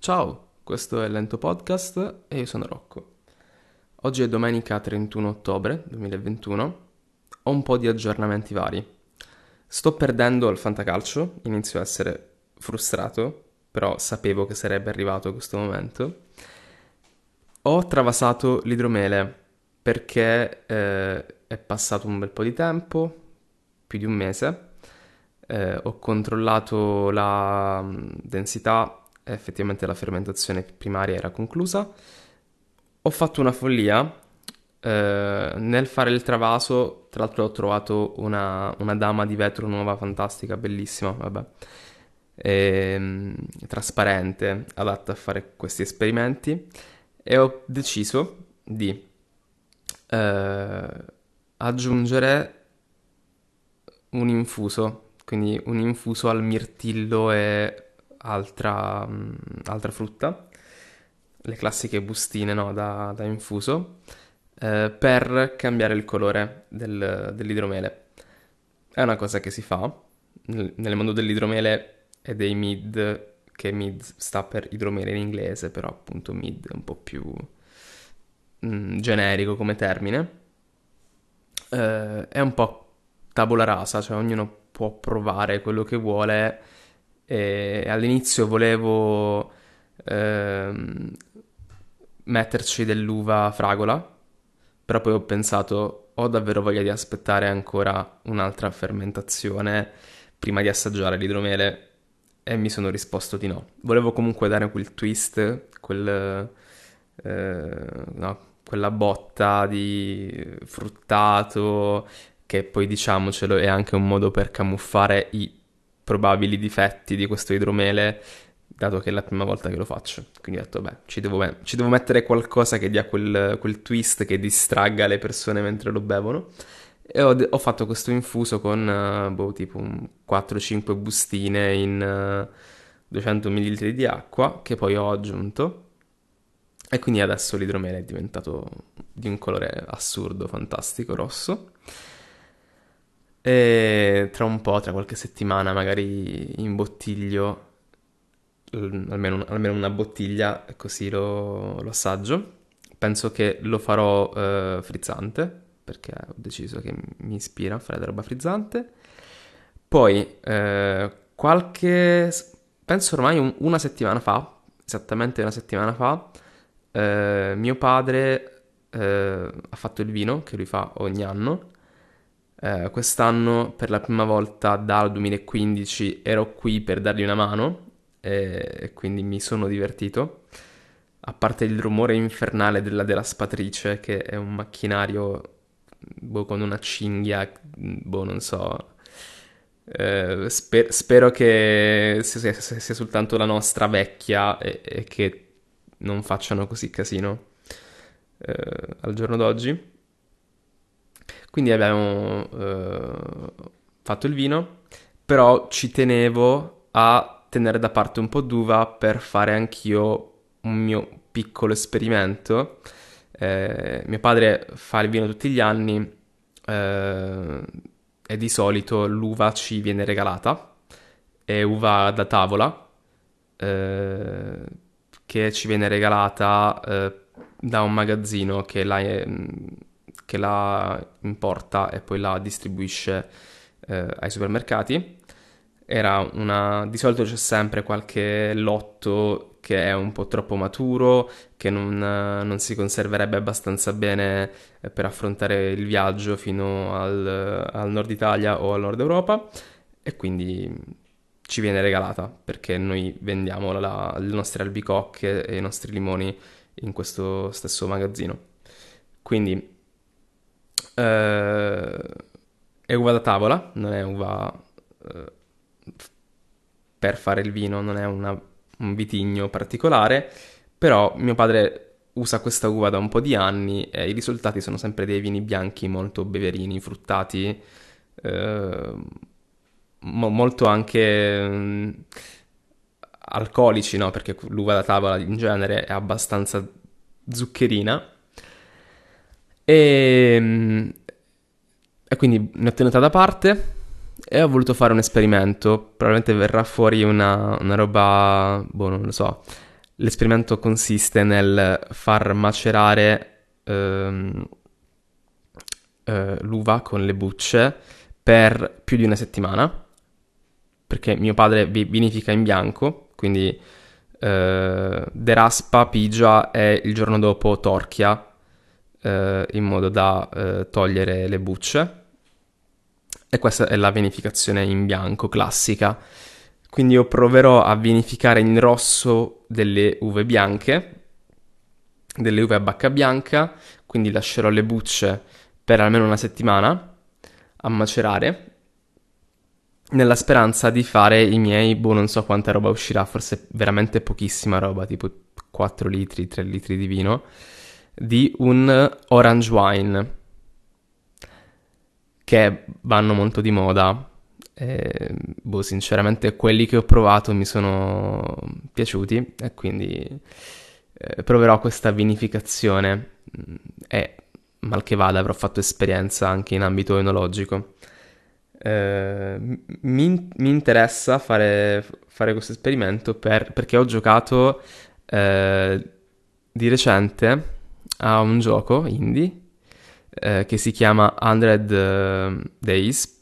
Ciao, questo è Lento Podcast e io sono Rocco. Oggi è domenica 31 ottobre 2021. Ho un po' di aggiornamenti vari. Sto perdendo al fantacalcio, inizio a essere frustrato, però sapevo che sarebbe arrivato questo momento. Ho travasato l'idromele perché eh, è passato un bel po' di tempo, più di un mese. Eh, ho controllato la mm, densità effettivamente la fermentazione primaria era conclusa. Ho fatto una follia. Eh, nel fare il travaso, tra l'altro ho trovato una, una dama di vetro nuova, fantastica, bellissima, vabbè, e, ehm, trasparente, adatta a fare questi esperimenti e ho deciso di eh, aggiungere un infuso, quindi un infuso al mirtillo e altra, mm, altra frutta, le classiche bustine no, da, da infuso, eh, per cambiare il colore del, dell'idromele. È una cosa che si fa nel, nel mondo dell'idromele e dei mid, che mid sta per idromele in inglese, però appunto mid è un po' più mm, generico come termine. Eh, è un po' tabula rasa, cioè ognuno può provare quello che vuole e all'inizio volevo ehm, metterci dell'uva fragola, però poi ho pensato ho davvero voglia di aspettare ancora un'altra fermentazione prima di assaggiare l'idromele e mi sono risposto di no. Volevo comunque dare quel twist, quel, eh, no, quella botta di fruttato che poi diciamocelo è anche un modo per camuffare i probabili difetti di questo idromele, dato che è la prima volta che lo faccio. Quindi ho detto, beh, ci devo, ci devo mettere qualcosa che dia quel, quel, twist che distragga le persone mentre lo bevono. E ho, ho fatto questo infuso con, uh, boh, tipo 4-5 bustine in uh, 200 ml di acqua, che poi ho aggiunto. E quindi adesso l'idromele è diventato di un colore assurdo, fantastico, rosso. E tra un po', tra qualche settimana, magari imbottiglio almeno, almeno una bottiglia, così lo, lo, assaggio. Penso che lo farò eh, frizzante, perché ho deciso che mi ispira a fare della roba frizzante. Poi, eh, qualche... penso ormai un, una settimana fa, esattamente una settimana fa, eh, mio padre eh, ha fatto il vino, che lui fa ogni anno, eh, quest'anno per la prima volta dal 2015 ero qui per dargli una mano e quindi mi sono divertito. A parte il rumore infernale della, spatrice, che è un macchinario boh, con una cinghia, boh, non so. Eh, sper- spero che sia, sia, sia, soltanto la nostra vecchia e, e che non facciano così casino eh, al giorno d'oggi. Quindi abbiamo eh, fatto il vino, però ci tenevo a tenere da parte un po' d'uva per fare anch'io un mio piccolo esperimento. Eh, mio padre fa il vino tutti gli anni eh, e di solito l'uva ci viene regalata, è uva da tavola eh, che ci viene regalata eh, da un magazzino che la che la importa e poi la distribuisce eh, ai supermercati. Una... Di solito c'è sempre qualche lotto che è un po' troppo maturo, che non, non si conserverebbe abbastanza bene eh, per affrontare il viaggio fino al, al nord Italia o al nord Europa e quindi ci viene regalata perché noi vendiamo la, le nostre albicocche e i nostri limoni in questo stesso magazzino. Quindi è uva da tavola, non è uva eh, per fare il vino, non è una, un vitigno particolare, però mio padre usa questa uva da un po' di anni e i risultati sono sempre dei vini bianchi molto beverini, fruttati, eh, mo- molto anche mh, alcolici, no? Perché l'uva da tavola in genere è abbastanza zuccherina e, ehm, e quindi ne ho tenuta da parte e ho voluto fare un esperimento. Probabilmente verrà fuori una, una roba, boh, non lo so. l'esperimento consiste nel far macerare ehm, eh, l'uva con le bucce per più di una settimana, perché mio padre vinifica in bianco, quindi eh, deraspa, pigia e il giorno dopo torchia eh, in modo da eh, togliere le bucce. E questa è la vinificazione in bianco classica. Quindi io proverò a vinificare in rosso delle uve bianche, delle uve a bacca bianca, quindi lascerò le bucce per almeno una settimana a macerare nella speranza di fare i miei, boh, non so quanta roba uscirà, forse veramente pochissima roba, tipo 4 litri, 3 litri di vino, di un orange wine, che vanno molto di moda. E, boh, sinceramente quelli che ho provato mi sono piaciuti e quindi eh, proverò questa vinificazione e mal che vada avrò fatto esperienza anche in ambito enologico. Eh, mi, mi, interessa fare, fare questo esperimento per, perché ho giocato eh, di recente a un gioco indie eh, che si chiama 100 eh, Days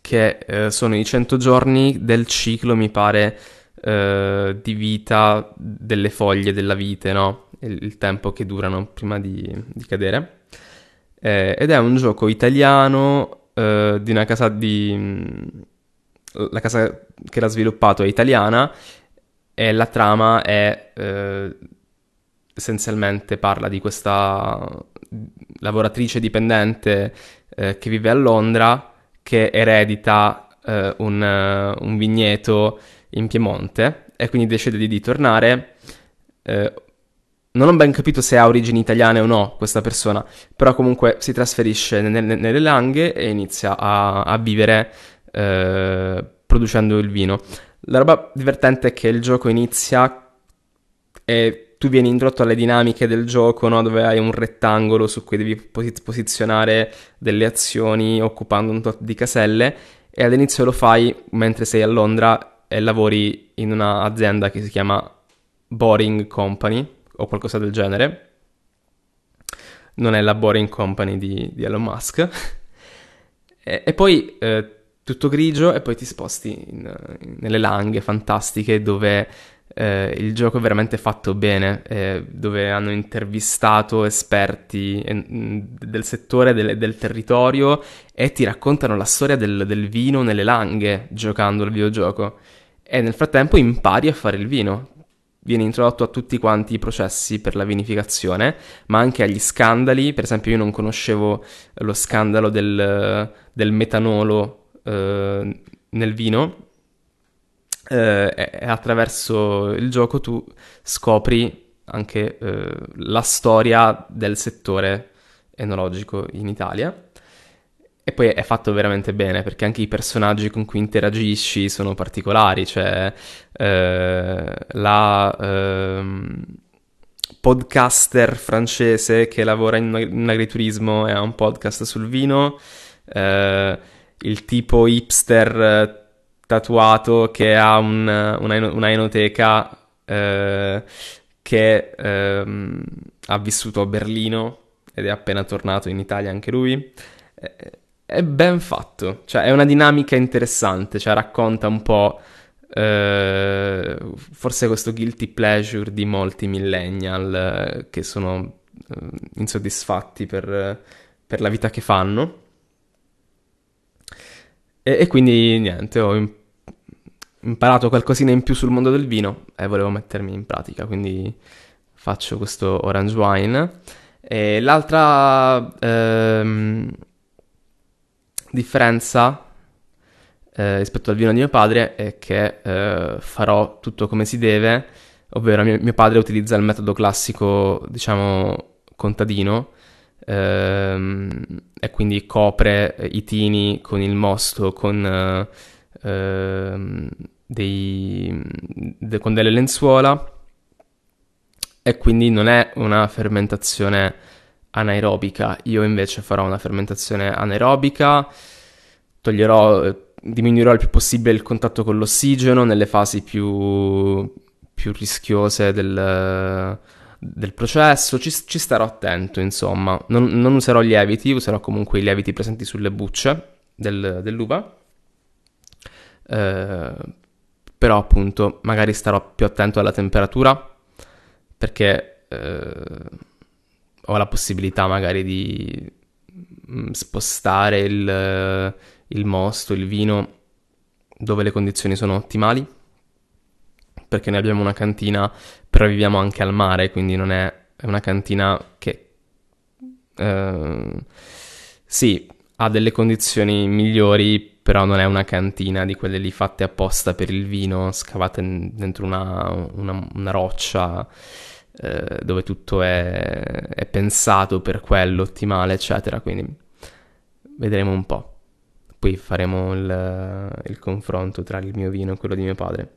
che eh, sono i 100 giorni del ciclo, mi pare, eh, di vita delle foglie della vite, no? Il, il tempo che durano prima di, di cadere. Eh, ed è un gioco italiano eh, di una casa di... La casa che l'ha sviluppato è italiana e la trama è eh, essenzialmente parla di questa lavoratrice dipendente eh, che vive a Londra che eredita eh, un, uh, un, vigneto in Piemonte e quindi decide di, di tornare eh, non ho ben capito se ha origini italiane o no questa persona, però comunque si trasferisce nelle, nelle Langhe e inizia a, a vivere eh, producendo il vino. La roba divertente è che il gioco inizia e tu vieni introdotto alle dinamiche del gioco, no? dove hai un rettangolo su cui devi posi- posizionare delle azioni occupando un tot di caselle e all'inizio lo fai mentre sei a Londra e lavori in un'azienda che si chiama Boring Company, o qualcosa del genere. Non è la Boring Company di, di Elon Musk. e, e, poi eh, tutto grigio e poi ti sposti in, in, nelle langhe fantastiche dove eh, il gioco è veramente fatto bene, eh, dove hanno intervistato esperti mm, del settore, del, del, territorio e ti raccontano la storia del, del vino nelle langhe giocando al videogioco. E nel frattempo impari a fare il vino, viene introdotto a tutti quanti i processi per la vinificazione, ma anche agli scandali. Per esempio, io non conoscevo lo scandalo del, del metanolo eh, nel vino. Eh, e attraverso il gioco tu scopri anche eh, la storia del settore enologico in Italia. E poi è fatto veramente bene perché anche i personaggi con cui interagisci sono particolari, cioè eh, la eh, podcaster francese che lavora in, in, agriturismo e ha un podcast sul vino, eh, il tipo hipster tatuato che ha un, una, una, enoteca eh, che ehm, ha vissuto a Berlino ed è appena tornato in Italia anche lui eh, è ben fatto, cioè è una dinamica interessante, cioè racconta un po' eh, forse questo guilty pleasure di molti millennial eh, che sono eh, insoddisfatti per, per, la vita che fanno. E, e quindi niente, ho imparato qualcosina in più sul mondo del vino e volevo mettermi in pratica, quindi faccio questo orange wine. E l'altra... Ehm, differenza eh, rispetto al vino di mio padre è che eh, farò tutto come si deve, ovvero mio, mio padre utilizza il metodo classico, diciamo, contadino, ehm, e quindi copre i tini con il mosto, con, eh, ehm, dei, de, con delle lenzuola, e quindi non è una fermentazione anaerobica. Io invece farò una fermentazione anaerobica, toglierò, diminuirò il più possibile il contatto con l'ossigeno nelle fasi più, più rischiose del, del processo, ci, ci, starò attento, insomma. Non, non, userò lieviti, userò comunque i lieviti presenti sulle bucce del, dell'uva. Eh, però appunto magari starò più attento alla temperatura perché eh, ho la possibilità magari di mm, spostare il, il mosto, il vino dove le condizioni sono ottimali perché noi abbiamo una cantina però viviamo anche al mare quindi non è, è una cantina che eh, sì ha delle condizioni migliori però non è una cantina di quelle lì fatte apposta per il vino, scavate dentro una, una, una roccia eh, dove tutto è, è, pensato per quello, ottimale, eccetera. Quindi vedremo un po'. Poi faremo il, il confronto tra il mio vino e quello di mio padre.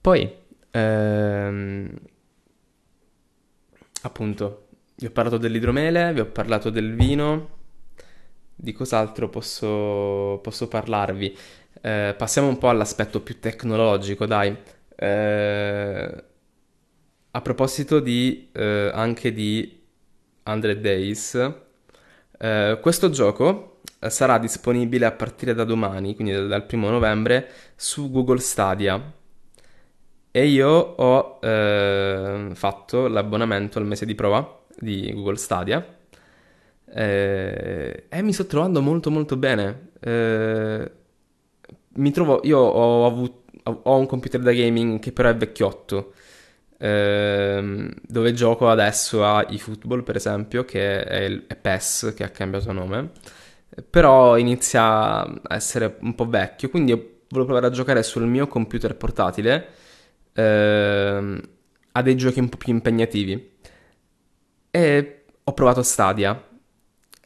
Poi, ehm, appunto, vi ho parlato dell'idromele, vi ho parlato del vino di cos'altro posso, posso parlarvi? Eh, passiamo un po' all'aspetto più tecnologico, dai. Eh, a proposito di, eh, anche di 100 Days, eh, questo gioco eh, sarà disponibile a partire da domani, quindi dal primo novembre, su Google Stadia. E io ho eh, fatto l'abbonamento al mese di prova di Google Stadia mi sto trovando molto molto bene. Eh, mi trovo, io ho, avuto, ho un computer da gaming che però è vecchiotto, eh, dove gioco adesso a eFootball per esempio, che è, il, è PES, che ha cambiato nome, però inizia a essere un po' vecchio, quindi volevo provare a giocare sul mio computer portatile eh, a dei giochi un po' più impegnativi. E ho provato Stadia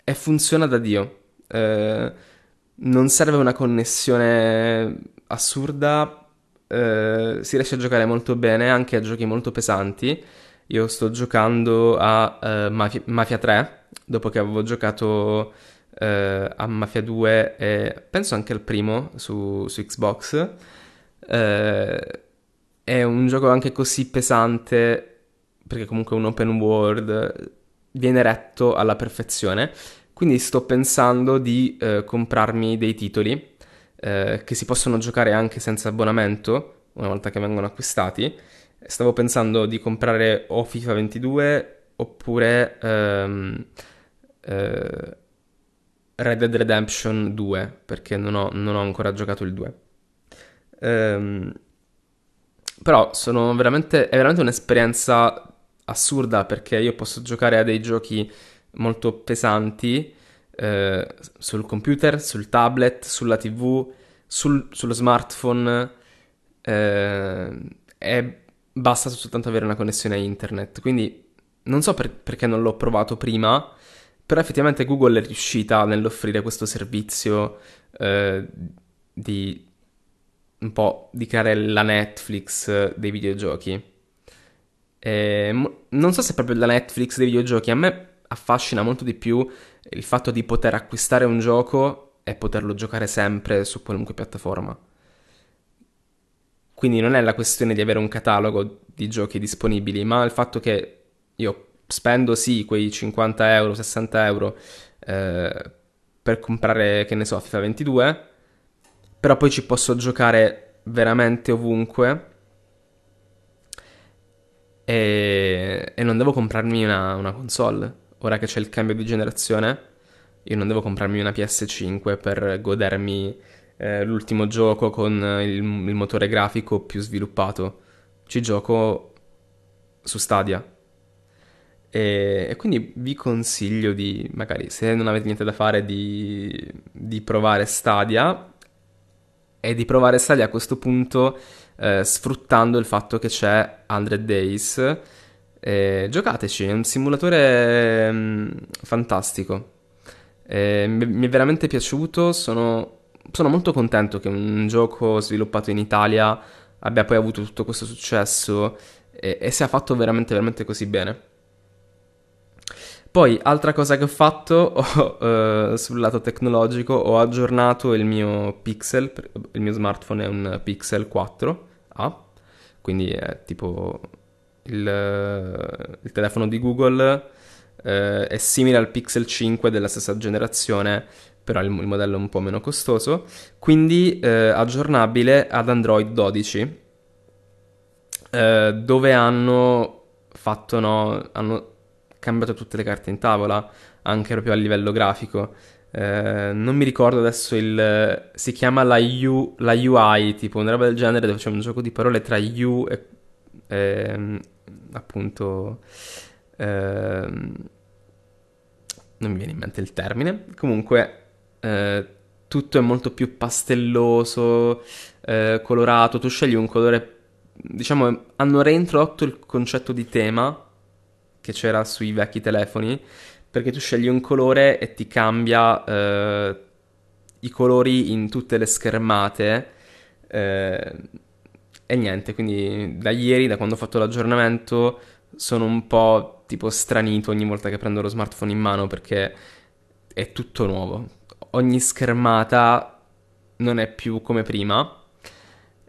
e funziona da Dio. Eh, non serve una connessione assurda, eh, si riesce a giocare molto bene anche a giochi molto pesanti. Io sto giocando a uh, Mafia, Mafia, 3, dopo che avevo giocato uh, a Mafia 2 e penso anche al primo su, su Xbox. Uh, è un gioco anche così pesante, perché comunque è un open world, viene retto alla perfezione. Quindi sto pensando di eh, comprarmi dei titoli eh, che si possono giocare anche senza abbonamento una volta che vengono acquistati. Stavo pensando di comprare o FIFA 22 oppure ehm, eh, Red Dead Redemption 2 perché non ho, non ho ancora giocato il 2. Ehm, però veramente, è veramente un'esperienza assurda perché io posso giocare a dei giochi molto pesanti eh, sul computer, sul tablet, sulla TV, sul, sullo smartphone eh, e basta soltanto avere una connessione a internet. Quindi non so per, perché non l'ho provato prima, però effettivamente Google è riuscita nell'offrire questo servizio eh, di un po' di creare la Netflix dei videogiochi. Eh, non so se proprio la Netflix dei videogiochi, a me affascina molto di più il fatto di poter acquistare un gioco e poterlo giocare sempre su qualunque piattaforma. Quindi non è la questione di avere un catalogo di giochi disponibili, ma il fatto che io spendo sì quei 50 euro, 60 euro eh, per comprare, che ne so, FIFA 22, però poi ci posso giocare veramente ovunque e, e non devo comprarmi una, una, console. Ora che c'è il cambio di generazione, io non devo comprarmi una PS5 per godermi eh, l'ultimo gioco con il, il motore grafico più sviluppato. Ci gioco su Stadia. E, e, quindi vi consiglio di, magari se non avete niente da fare, di, di provare Stadia. E di provare Stadia a questo punto eh, sfruttando il fatto che c'è 100 Days. Eh, giocateci, è un simulatore mh, mm, fantastico. Eh, mi è veramente piaciuto, sono, sono molto contento che un gioco sviluppato in Italia abbia poi avuto tutto questo successo e, e sia fatto veramente, veramente così bene. Poi, altra cosa che ho fatto ho, uh, sul lato tecnologico, ho aggiornato il mio Pixel, il mio smartphone è un Pixel 4A quindi è tipo il, il telefono di Google eh, è simile al Pixel 5 della stessa generazione, però il, il modello è un po' meno costoso, quindi eh, aggiornabile ad Android 12, eh, dove hanno fatto, no, hanno cambiato tutte le carte in tavola, anche proprio a livello grafico. Eh, non mi ricordo adesso il... si chiama la, U, la UI, tipo una roba del genere dove c'è un gioco di parole tra U e... Eh, appunto... Eh, non mi viene in mente il termine. Comunque, eh, tutto è molto più pastelloso, eh, colorato. Tu scegli un colore... Diciamo, hanno reintrodotto il concetto di tema che c'era sui vecchi telefoni perché tu scegli un colore e ti cambia eh, i colori in tutte le schermate eh, e niente, quindi da ieri, da quando ho fatto l'aggiornamento, sono un po' tipo stranito ogni volta che prendo lo smartphone in mano perché è tutto nuovo. Ogni schermata non è più come prima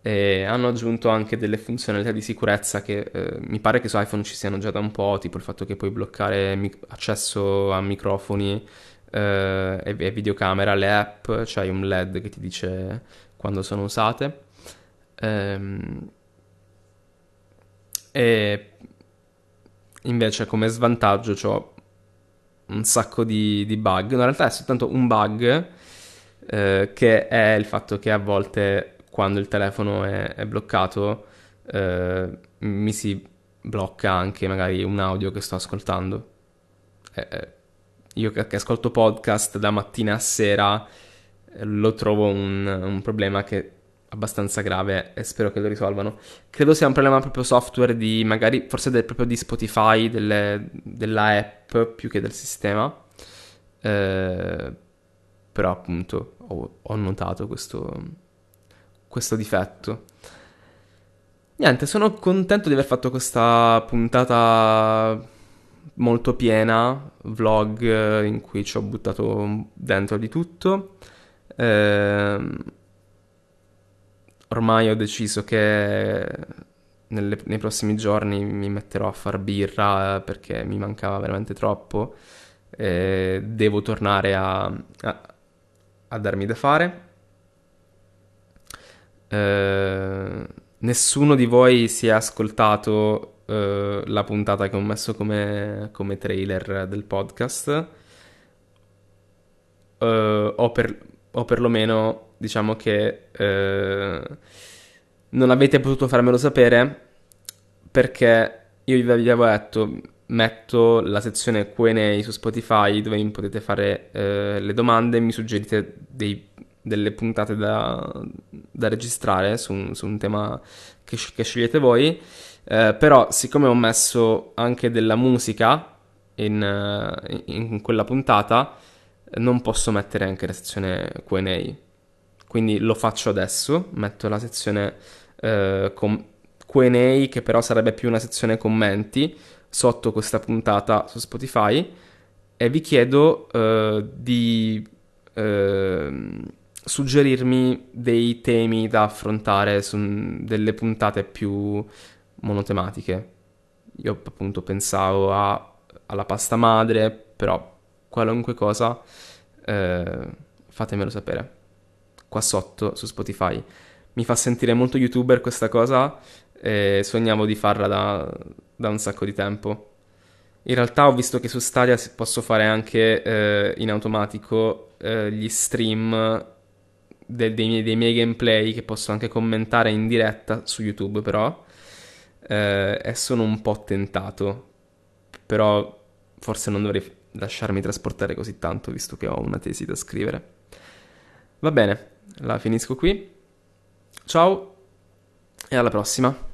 e hanno aggiunto anche delle funzionalità di sicurezza che eh, mi pare che su iPhone ci siano già da un po', tipo il fatto che puoi bloccare mic- accesso a microfoni eh, e-, e, videocamera, le app, c'hai cioè un LED che ti dice quando sono usate. Ehm, e invece come svantaggio ho un sacco di, di, bug. in realtà è soltanto un bug eh, che è il fatto che a volte quando il telefono è, è bloccato eh, mi si blocca anche magari un audio che sto ascoltando. Eh, eh io che, che, ascolto podcast da mattina a sera eh, lo trovo un, un, problema che è abbastanza grave e spero che lo risolvano. Credo sia un problema proprio software di magari forse del, proprio di Spotify, delle, della app più che del sistema. Eh, però appunto ho, ho notato questo questo difetto. Niente, sono contento di aver fatto questa puntata molto piena, vlog eh, in cui ci ho buttato dentro di tutto. Eh, ormai ho deciso che nelle, nei prossimi giorni mi metterò a far birra perché mi mancava veramente troppo. Eh, devo tornare a, a, a darmi da fare. Eh, nessuno di voi si è ascoltato eh, la puntata che ho messo come, come trailer del podcast. Uh, o, per, o perlomeno diciamo che uh, non avete potuto farmelo sapere perché io vi avevo detto metto la sezione Q&A su Spotify dove mi potete fare uh, le domande e mi suggerite dei delle puntate da, da registrare su un, su un tema che, che, scegliete voi. Eh, però, siccome ho messo anche della musica in, in quella puntata, non posso mettere anche la sezione QA. Quindi lo faccio adesso, metto la sezione eh, com- QA, che però sarebbe più una sezione commenti sotto questa puntata su Spotify. E vi chiedo eh, di eh, suggerirmi dei temi da affrontare su delle puntate più monotematiche. Io appunto pensavo a, alla pasta madre, però qualunque cosa eh, fatemelo sapere qua sotto su Spotify. Mi fa sentire molto youtuber questa cosa e sognavo di farla da, da un sacco di tempo. In realtà ho visto che su Stadia posso fare anche eh, in automatico eh, gli stream de- dei, miei, dei, miei, gameplay che posso anche commentare in diretta su YouTube però eh, e sono un po' tentato. Però forse non dovrei lasciarmi trasportare così tanto visto che ho una tesi da scrivere. Va bene la finisco qui. Ciao e alla prossima